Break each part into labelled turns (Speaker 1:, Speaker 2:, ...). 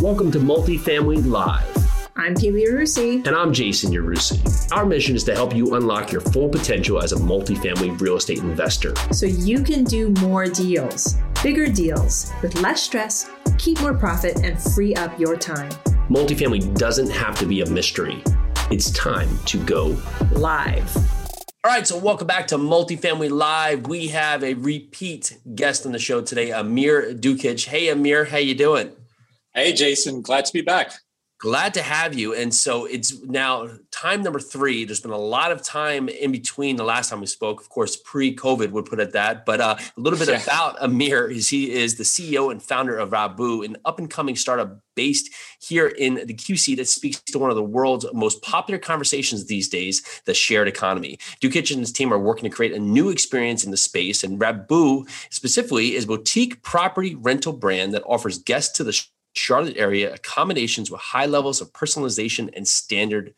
Speaker 1: Welcome to Multifamily Live.
Speaker 2: I'm Pili Yarusi.
Speaker 1: And I'm Jason Yarusi. Our mission is to help you unlock your full potential as a multifamily real estate investor.
Speaker 2: So you can do more deals, bigger deals, with less stress, keep more profit, and free up your time.
Speaker 1: Multifamily doesn't have to be a mystery. It's time to go
Speaker 2: live.
Speaker 1: All right, so welcome back to Multifamily Live. We have a repeat guest on the show today, Emir Dukic. Hey, Emir, how you doing?
Speaker 3: Hey, Jason, glad to be back.
Speaker 1: Glad to have you. And so it's now time number three. There's been a lot of time in between the last time we spoke. Of course, pre-COVID would put it that. But uh, a little bit yeah. about Emir is he is the CEO and founder of Rabbu, an up-and-coming startup based here in the QC that speaks to one of the world's most popular conversations these days, the shared economy. Dukic and his team are working to create a new experience in the space. And Rabbu specifically is a boutique property rental brand that offers guests to the Charlotte area accommodations with high levels of personalization and standard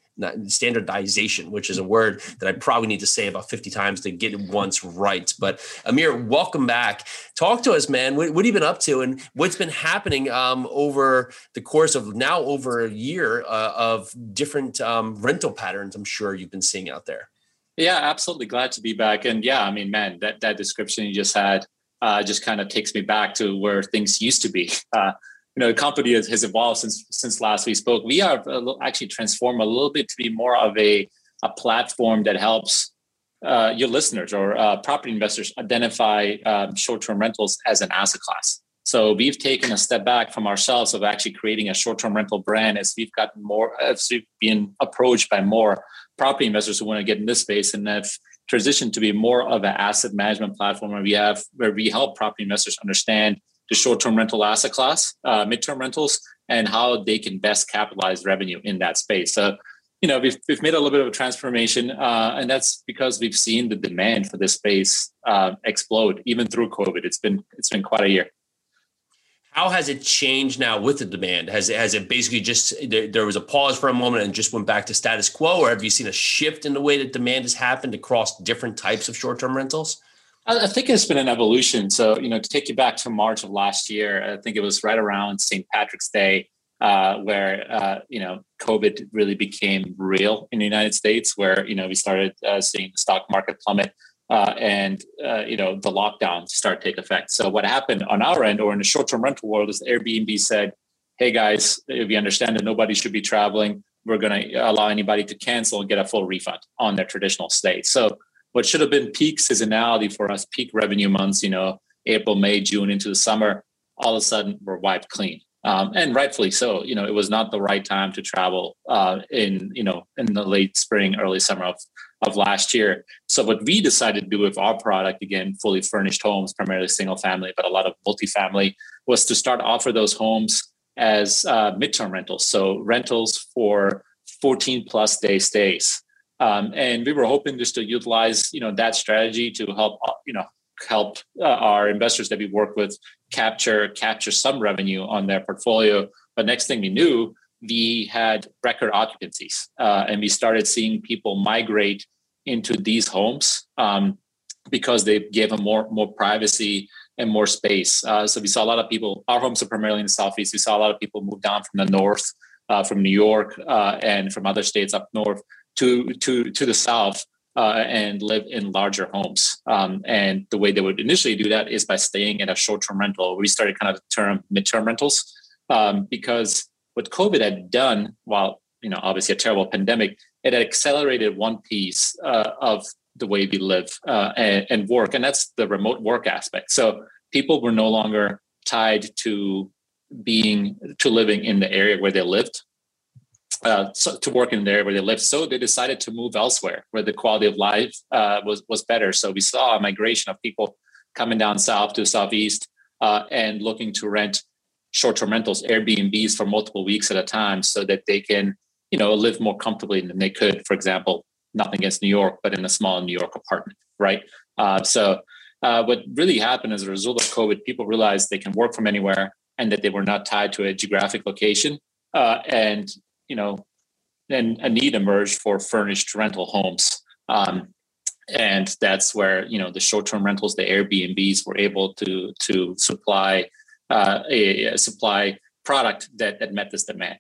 Speaker 1: standardization, which is a word that I probably need to say about 50 times to get it once right. But Emir, welcome back. Talk to us, man. What, what have you been up to and what's been happening um, over the course of now over a year uh, of different um, rental patterns I'm sure you've been seeing out there?
Speaker 3: Yeah, absolutely. Glad to be back. And yeah, I mean, man, that, that description you just had uh, just kind of takes me back to where things used to be. Uh, you know the company has, has evolved since since last we spoke. We are actually transformed a little bit to be more of a a platform that helps uh, your listeners or uh, property investors identify um, short-term rentals as an asset class. So we've taken a step back from ourselves of actually creating a short-term rental brand as we've gotten more, as we've been approached by more property investors who want to get in this space and have transitioned to be more of an asset management platform where we have where we help property investors understand the short-term rental asset class, uh, midterm rentals, and how they can best capitalize revenue in that space. So, you know, we've, we've made a little bit of a transformation, uh, and that's because we've seen the demand for this space uh, explode even through COVID. It's been it's been quite a year.
Speaker 1: How has it changed now with the demand? Has it, has it basically just there, there was a pause for a moment and just went back to status quo, or have you seen a shift in the way that demand has happened across different types of short-term rentals?
Speaker 3: I think it's been an evolution. So, you know, to take you back to March of last year, I think it was right around St. Patrick's Day, uh, where, uh, you know, COVID really became real in the United States, where, you know, we started uh, seeing the stock market plummet uh, and, uh, you know, the lockdown start take effect. So, what happened on our end or in the short term rental world is Airbnb said, hey, guys, we understand that nobody should be traveling. We're going to allow anybody to cancel and get a full refund on their traditional stay. So, what should have been peak seasonality for us, peak revenue months, you know, April, May, June into the summer, all of a sudden were wiped clean. Um, and rightfully so. You know, it was not the right time to travel uh, in you know in the late spring, early summer of of last year. So what we decided to do with our product, again, fully furnished homes, primarily single family, but a lot of multifamily, was to start offer those homes as uh, midterm rentals. So rentals for 14 plus day stays. Um, and we were hoping just to utilize, you know, that strategy to help, uh, you know, help uh, our investors that we work with capture capture some revenue on their portfolio. But next thing we knew, we had record occupancies, uh, and we started seeing people migrate into these homes um, because they gave them more more privacy and more space. Uh, so we saw a lot of people. Our homes are primarily in the southeast. We saw a lot of people move down from the north, uh, from New York, uh, and from other states up north to to to the south uh, and live in larger homes. Um, and the way they would initially do that is by staying in a short-term rental. We started kind of the term midterm rentals um, because what COVID had done, while you know obviously a terrible pandemic, it had accelerated one piece uh, of the way we live uh, and, and work, and that's the remote work aspect. So people were no longer tied to being to living in the area where they lived uh, to work in there where they lived. So they decided to move elsewhere where the quality of life uh, was was better. So we saw a migration of people coming down south to southeast uh, and looking to rent short-term rentals, Airbnbs for multiple weeks at a time, so that they can you know live more comfortably than they could. For example, nothing against New York, but in a small New York apartment, right? Uh, so. Uh, what really happened as a result of COVID, people realized they can work from anywhere and that they were not tied to a geographic location. Uh, and you know, then a need emerged for furnished rental homes. Um, and that's where you know the short-term rentals, the Airbnbs, were able to to supply uh, a, a supply product that that met this demand.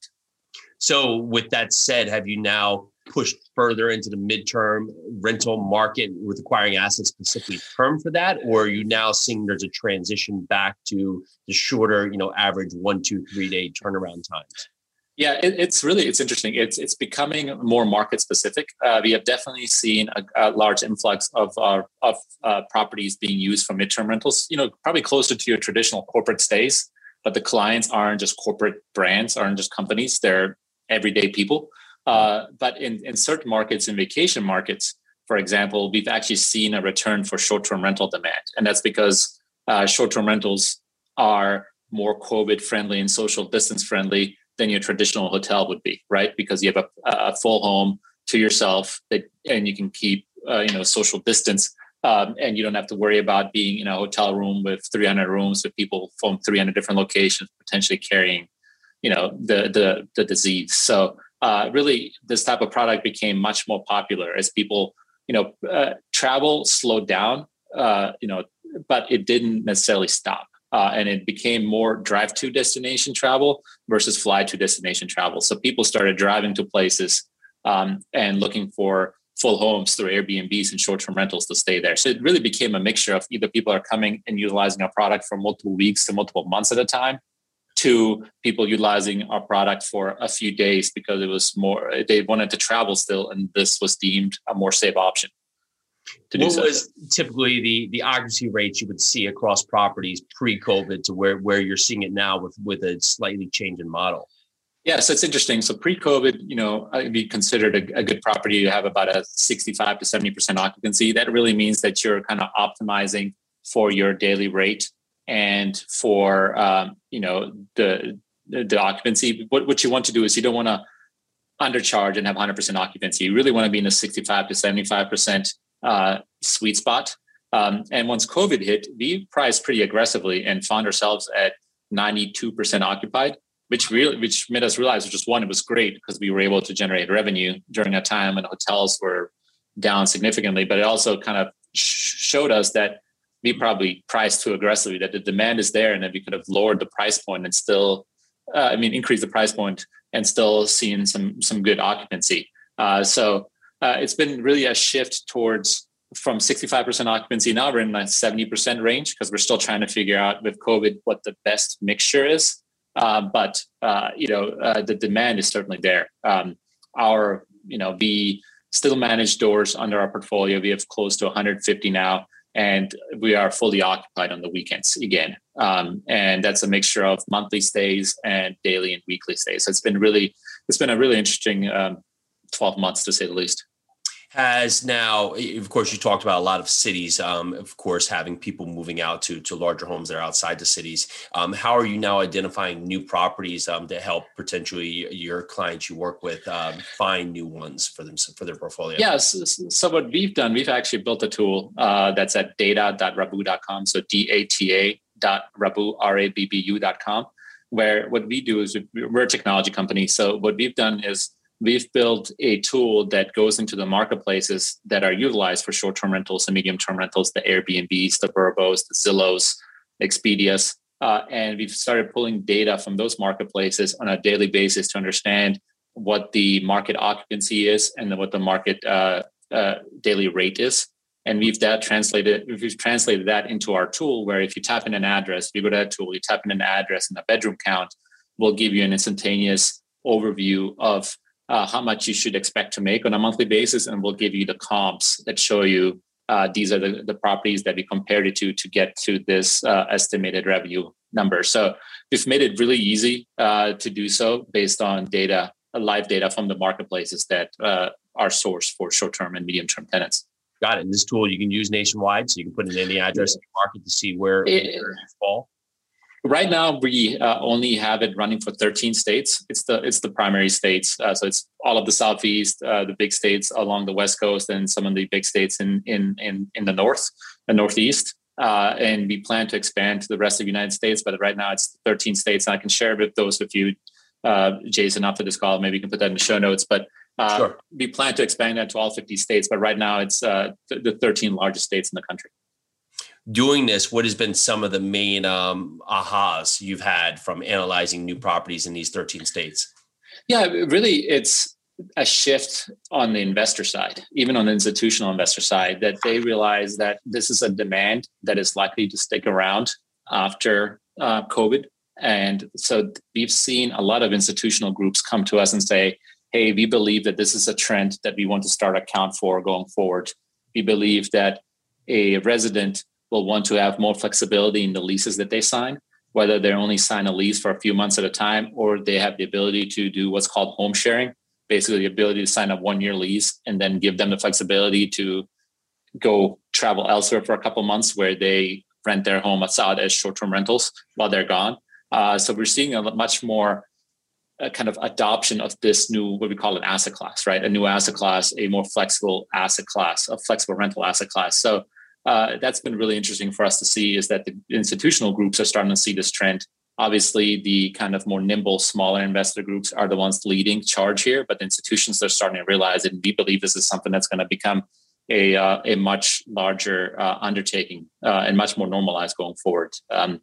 Speaker 1: So, with that said, have you now pushed further into the midterm rental market with acquiring assets specifically term for that, or are you now seeing there's a transition back to the shorter, you know, average one, two, three day turnaround times?
Speaker 3: Yeah, it, it's really it's interesting. It's it's becoming more market specific. Uh, we have definitely seen a, a large influx of our of uh, properties being used for midterm rentals. You know, probably closer to your traditional corporate stays, but the clients aren't just corporate brands, aren't just companies. They're everyday people. Uh, but in in certain markets, in vacation markets, for example, we've actually seen a return for short term rental demand, and that's because uh, short term rentals are more COVID friendly and social distance friendly than your traditional hotel would be, right? Because you have a, a full home to yourself that, and you can keep, uh, you know, social distance. Um, and you don't have to worry about being in a hotel room with 300 rooms with people from 300 different locations potentially carrying, you know, the the, the disease. So uh, really, this type of product became much more popular as people, you know, uh, travel slowed down, uh, you know, but it didn't necessarily stop uh, and it became more drive to destination travel versus fly to destination travel. So people started driving to places um, and looking for full homes through Airbnbs and short term rentals to stay there. So it really became a mixture of either people are coming and utilizing our product for multiple weeks to multiple months at a time. To people utilizing our product for a few days because it was more, they wanted to travel still, and this was deemed a more safe option
Speaker 1: to do what so. was typically the the occupancy rates you would see across properties pre-COVID to where where you're seeing it now with with a slightly changing model?
Speaker 3: Yeah, so it's interesting. So pre-COVID, you know, I'd be considered a, a, good property to have about a 65 to 70% occupancy. That really means that you're kind of optimizing for your daily rate and for um, you know the the occupancy. What what you want to do is you don't want to undercharge and have 100% occupancy. You really want to be in the 65 to 75% uh, sweet spot. Um, and once COVID hit, we priced pretty aggressively and found ourselves at 92% occupied, which really which made us realize just one, it was great because we were able to generate revenue during a time when hotels were down significantly. But it also kind of sh- showed us that we probably priced too aggressively, that the demand is there, and that we could have lowered the price point and still, uh, I mean, increase the price point and still seen some some good occupancy. Uh, so uh, it's been really a shift towards from 65% occupancy. Now we're in the 70% range because we're still trying to figure out with COVID what the best mixture is. Uh, but uh, you know, uh, the demand is certainly there. Um, our, you know, we still manage doors under our portfolio. We have close to 150 now, and we are fully occupied on the weekends again. Um, and that's a mixture of monthly stays and daily and weekly stays. So it's been really, it's been a really interesting um, 12 months to say the least
Speaker 1: has now, of course, you talked about a lot of cities, um, of course, having people moving out to to larger homes that are outside the cities. Um, how are you now identifying new properties um, to help potentially your clients you work with um, find new ones for them for their portfolio?
Speaker 3: Yes. Yeah, so, so, what we've done, we've actually built a tool uh, that's at data.rabbu.com. So D A T A dot rabbu r a b b u.com, where what we do is we're a technology company. So what we've done is we've built a tool that goes into the marketplaces that are utilized for short-term rentals and medium-term rentals, the Airbnbs, the Vrbos, the Zillows, Expedias, uh, and we've started pulling data from those marketplaces on a daily basis to understand what the market occupancy is and what the market uh, uh, daily rate is. And we've that translated, we've translated that into our tool where if you tap in an address, you go to that tool, you tap in an address and a bedroom count, will give you an instantaneous overview of uh, how much you should expect to make on a monthly basis, and we'll give you the comps that show you uh, these are the, the properties that we compared it to to get to this uh, estimated revenue number. So we've made it really easy uh, to do so based on data, uh, live data from the marketplaces that uh, are sourced for short-term and medium-term tenants.
Speaker 1: Got it. And this tool you can use nationwide, so you can put in any address in the market to see where it, fall.
Speaker 3: Right now, we uh, only have it running for 13 states. It's the it's the primary states, uh, so it's all of the southeast, uh, the big states along the west coast, and some of the big states in in in, in the north, the northeast. Uh, and we plan to expand to the rest of the United States, but right now it's 13 states. And I can share with those with you, uh, Jason, after this call. Maybe you can put that in the show notes. But uh, sure. we plan to expand that to all 50 states. But right now, it's the 13 largest states in the country.
Speaker 1: Doing this, what has been some of the main um, ahas you've had from analyzing new properties in these 13 states?
Speaker 3: Yeah, really, it's a shift on the investor side, even on the institutional investor side, that they realize that this is a demand that is likely to stick around after uh, COVID. And so we've seen a lot of institutional groups come to us and say, hey, we believe that this is a trend that we want to start account for going forward. We believe that a resident will want to have more flexibility in the leases that they sign, whether they only sign a lease for a few months at a time or they have the ability to do what's called home sharing, basically the ability to sign a one year lease and then give them the flexibility to go travel elsewhere for a couple months where they rent their home outside as short term rentals while they're gone. Uh, so we're seeing a much more uh, kind of adoption of this new what we call an asset class, right? A new asset class, a more flexible asset class, a flexible rental asset class. So uh, that's been really interesting for us to see is that the institutional groups are starting to see this trend. Obviously, the kind of more nimble, smaller investor groups are the ones leading charge here, but the institutions are starting to realize it. And we believe this is something that's going to become a uh, a much larger uh, undertaking uh, and much more normalized going forward. Um,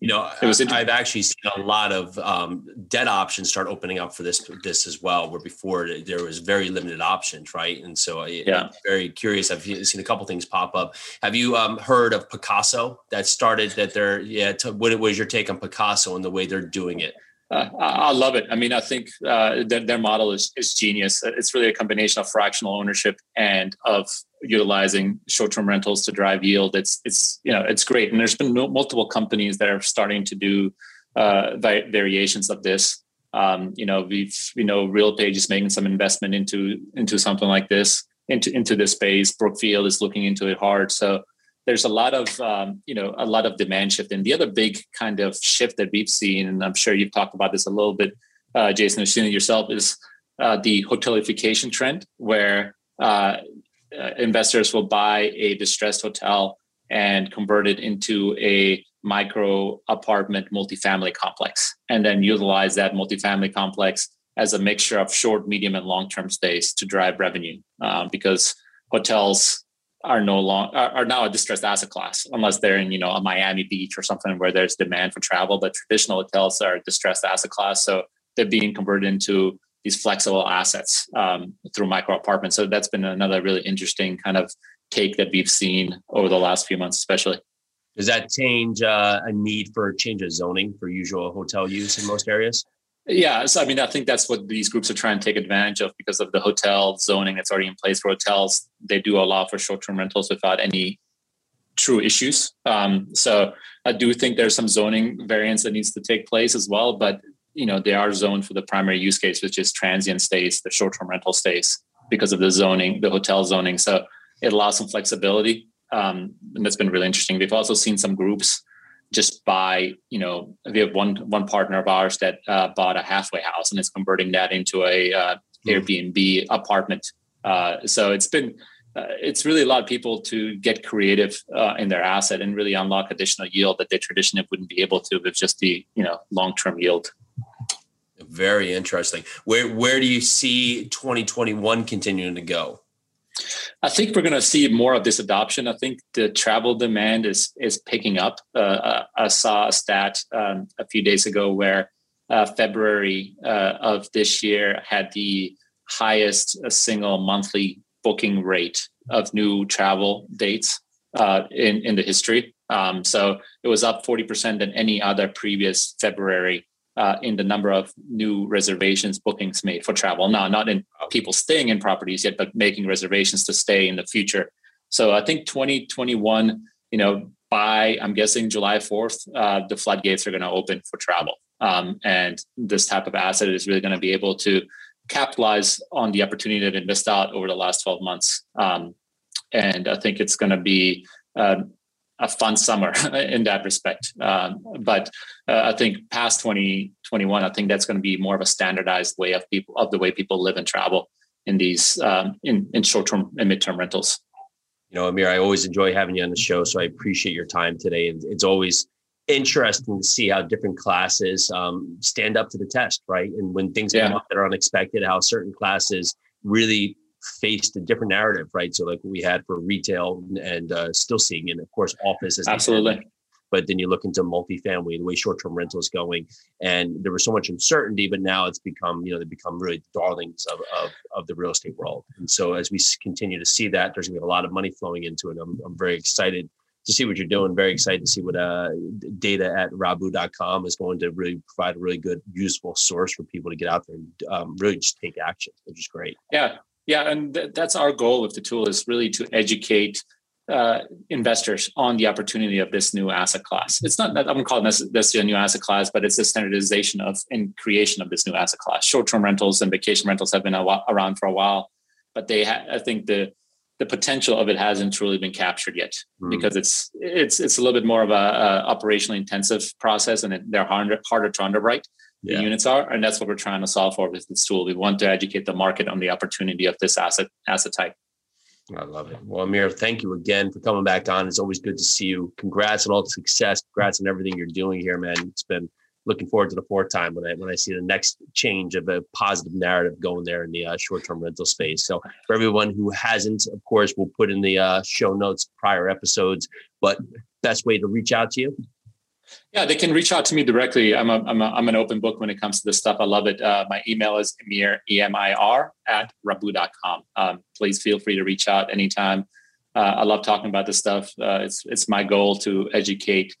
Speaker 1: you know, it was I've actually seen a lot of um, debt options start opening up for this this as well, where before there was very limited options, right? And so I, yeah. am very curious. I've seen a couple things pop up. Have you um, heard of Pacaso that started that they're yeah? To, what was your take on Pacaso and the way they're doing it?
Speaker 3: Uh, I love it. I mean, I think uh, their, their model is, is genius. It's really a combination of fractional ownership and of utilizing short-term rentals to drive yield. It's it's you know it's great, and there's been multiple companies that are starting to do uh, variations of this. Um, you know, we've you know RealPage is making some investment into into something like this into into this space. Brookfield is looking into it hard. So there's a lot of um, you know a lot of demand shift. And the other big kind of shift that we've seen and i'm sure you've talked about this a little bit uh, jason or seen yourself is uh, the hotelification trend where uh, uh, investors will buy a distressed hotel and convert it into a micro apartment multifamily complex and then utilize that multifamily complex as a mixture of short medium and long term stays to drive revenue um, because hotels are no long are now a distressed asset class unless they're in you know a Miami Beach or something where there's demand for travel. But traditional hotels are a distressed asset class, so they're being converted into these flexible assets um, through micro apartments. So that's been another really interesting kind of take that we've seen over the last few months, especially.
Speaker 1: Does that change uh, a need for change of zoning for usual hotel use in most areas?
Speaker 3: Yeah, so I mean, I think that's what these groups are trying to take advantage of because of the hotel zoning that's already in place for hotels. They do allow for short-term rentals without any true issues. Um, so I do think there's some zoning variance that needs to take place as well. But you know, they are zoned for the primary use case, which is transient stays, the short-term rental stays, because of the zoning, the hotel zoning. So it allows some flexibility, um, and that's been really interesting. We've also seen some groups just buy, you know, we have one one partner of ours that uh, bought a halfway house and is converting that into a uh, hmm. Airbnb apartment. Uh, so it's been uh, it's really allowed people to get creative uh, in their asset and really unlock additional yield that they traditionally wouldn't be able to with just the you know long term yield.
Speaker 1: Very interesting. Where where do you see 2021 continuing to go?
Speaker 3: I think we're going to see more of this adoption. I think the travel demand is is picking up. Uh, uh, I saw a stat um, a few days ago where uh, February uh, of this year had the highest uh, single monthly booking rate of new travel dates uh, in in the history. Um, so it was up forty percent than any other previous February uh, in the number of new reservations bookings made for travel. Now, not in people staying in properties yet, but making reservations to stay in the future. So I think 2021, you know, by I'm guessing July 4th, uh, the floodgates are going to open for travel. Um, and this type of asset is really going to be able to capitalize on the opportunity that it missed out over the last 12 months. Um, and I think it's going to be uh, a fun summer in that respect. Um, but uh, I think past 2021, I think that's going to be more of a standardized way of people of the way people live and travel in these um, in, in short term and midterm rentals.
Speaker 1: You know, Emir, I always enjoy having you on the show, so I appreciate your time today. And it's always interesting to see how different classes um, stand up to the test, right? And when things yeah. come up that are unexpected, how certain classes really faced a different narrative, right? So like we had for retail and uh, still seeing, and of course, office.
Speaker 3: Absolutely.
Speaker 1: But then you look into multifamily, the way short-term rental is going, and there was so much uncertainty. But now it's become, you know, they become really darlings of, of, of the real estate world. And so as we continue to see that, there's going to be a lot of money flowing into it. I'm, I'm very excited to see what you're doing. Very excited to see what uh, data at rabbu.com is going to really provide a really good, useful source for people to get out there and um, really just take action, which is great.
Speaker 3: Yeah, yeah, and th- that's our goal with the tool is really to educate uh, investors on the opportunity of this new asset class. It's not that I'm going to call it necessarily a new asset class, but it's the standardization of and creation of this new asset class. Short-term rentals and vacation rentals have been around for a while, but they ha- I think the the potential of it hasn't truly been captured yet mm. because it's it's it's a little bit more of a, a operationally intensive process and they're harder harder to underwrite the yeah. units are and that's what we're trying to solve for with this tool we want to educate the market on the opportunity of this asset asset type
Speaker 1: I love it. Well, Emir, thank you again for coming back on. It's always good to see you. Congrats on all the success. Congrats on everything you're doing here, man. It's been looking forward to the fourth time when I when I see the next change of a positive narrative going there in the uh, short term rental space. So for everyone who hasn't, of course, we'll put in the uh, show notes prior episodes. But best way to reach out to you.
Speaker 3: Yeah, they can reach out to me directly. I'm a, I'm, a, I'm an open book when it comes to this stuff. I love it. Uh, my email is emir, E-M-I-R, at rabbu.com. Um, please feel free to reach out anytime. Uh, I love talking about this stuff. Uh, it's, it's my goal to educate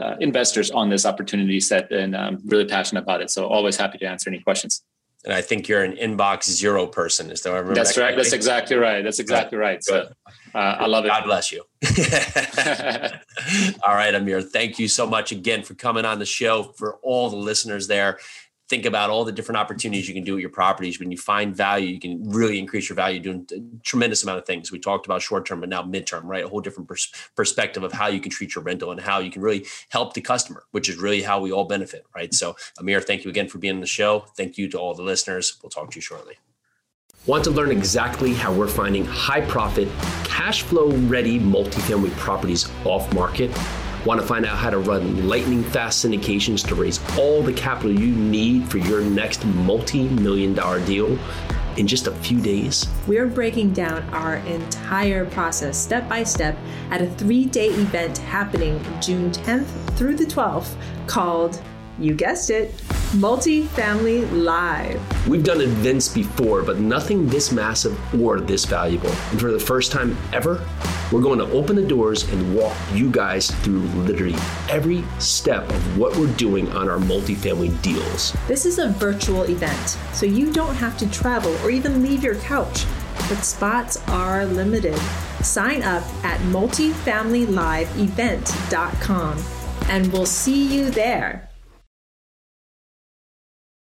Speaker 3: uh, investors on this opportunity set, and I'm really passionate about it. So always happy to answer any questions.
Speaker 1: And I think you're an inbox zero person. Is that I remember?
Speaker 3: That's that right. That's exactly right. That's exactly right. So uh, I love it.
Speaker 1: God bless you. all right, Emir. Thank you so much again for coming on the show. For all the listeners there, think about all the different opportunities you can do with your properties. When you find value, you can really increase your value doing a tremendous amount of things. We talked about short term, but now midterm, right? A whole different pers- perspective of how you can treat your rental and how you can really help the customer, which is really how we all benefit, right? So, Emir, thank you again for being on the show. Thank you to all the listeners. We'll talk to you shortly. Want to learn exactly how we're finding high profit, cash flow ready multifamily properties off market? Want to find out how to run lightning fast syndications to raise all the capital you need for your next multi million dollar deal? in just a few days?
Speaker 2: We're breaking down our entire process step by step at a three day event happening June 10th through the 12th called you guessed it, Multifamily Live.
Speaker 1: We've done events before, but nothing this massive or this valuable. And for the first time ever, we're going to open the doors and walk you guys through literally every step of what we're doing on our multifamily deals.
Speaker 2: This is a virtual event, so you don't have to travel or even leave your couch, but spots are limited. Sign up at multifamilyliveevent.com and we'll see you there.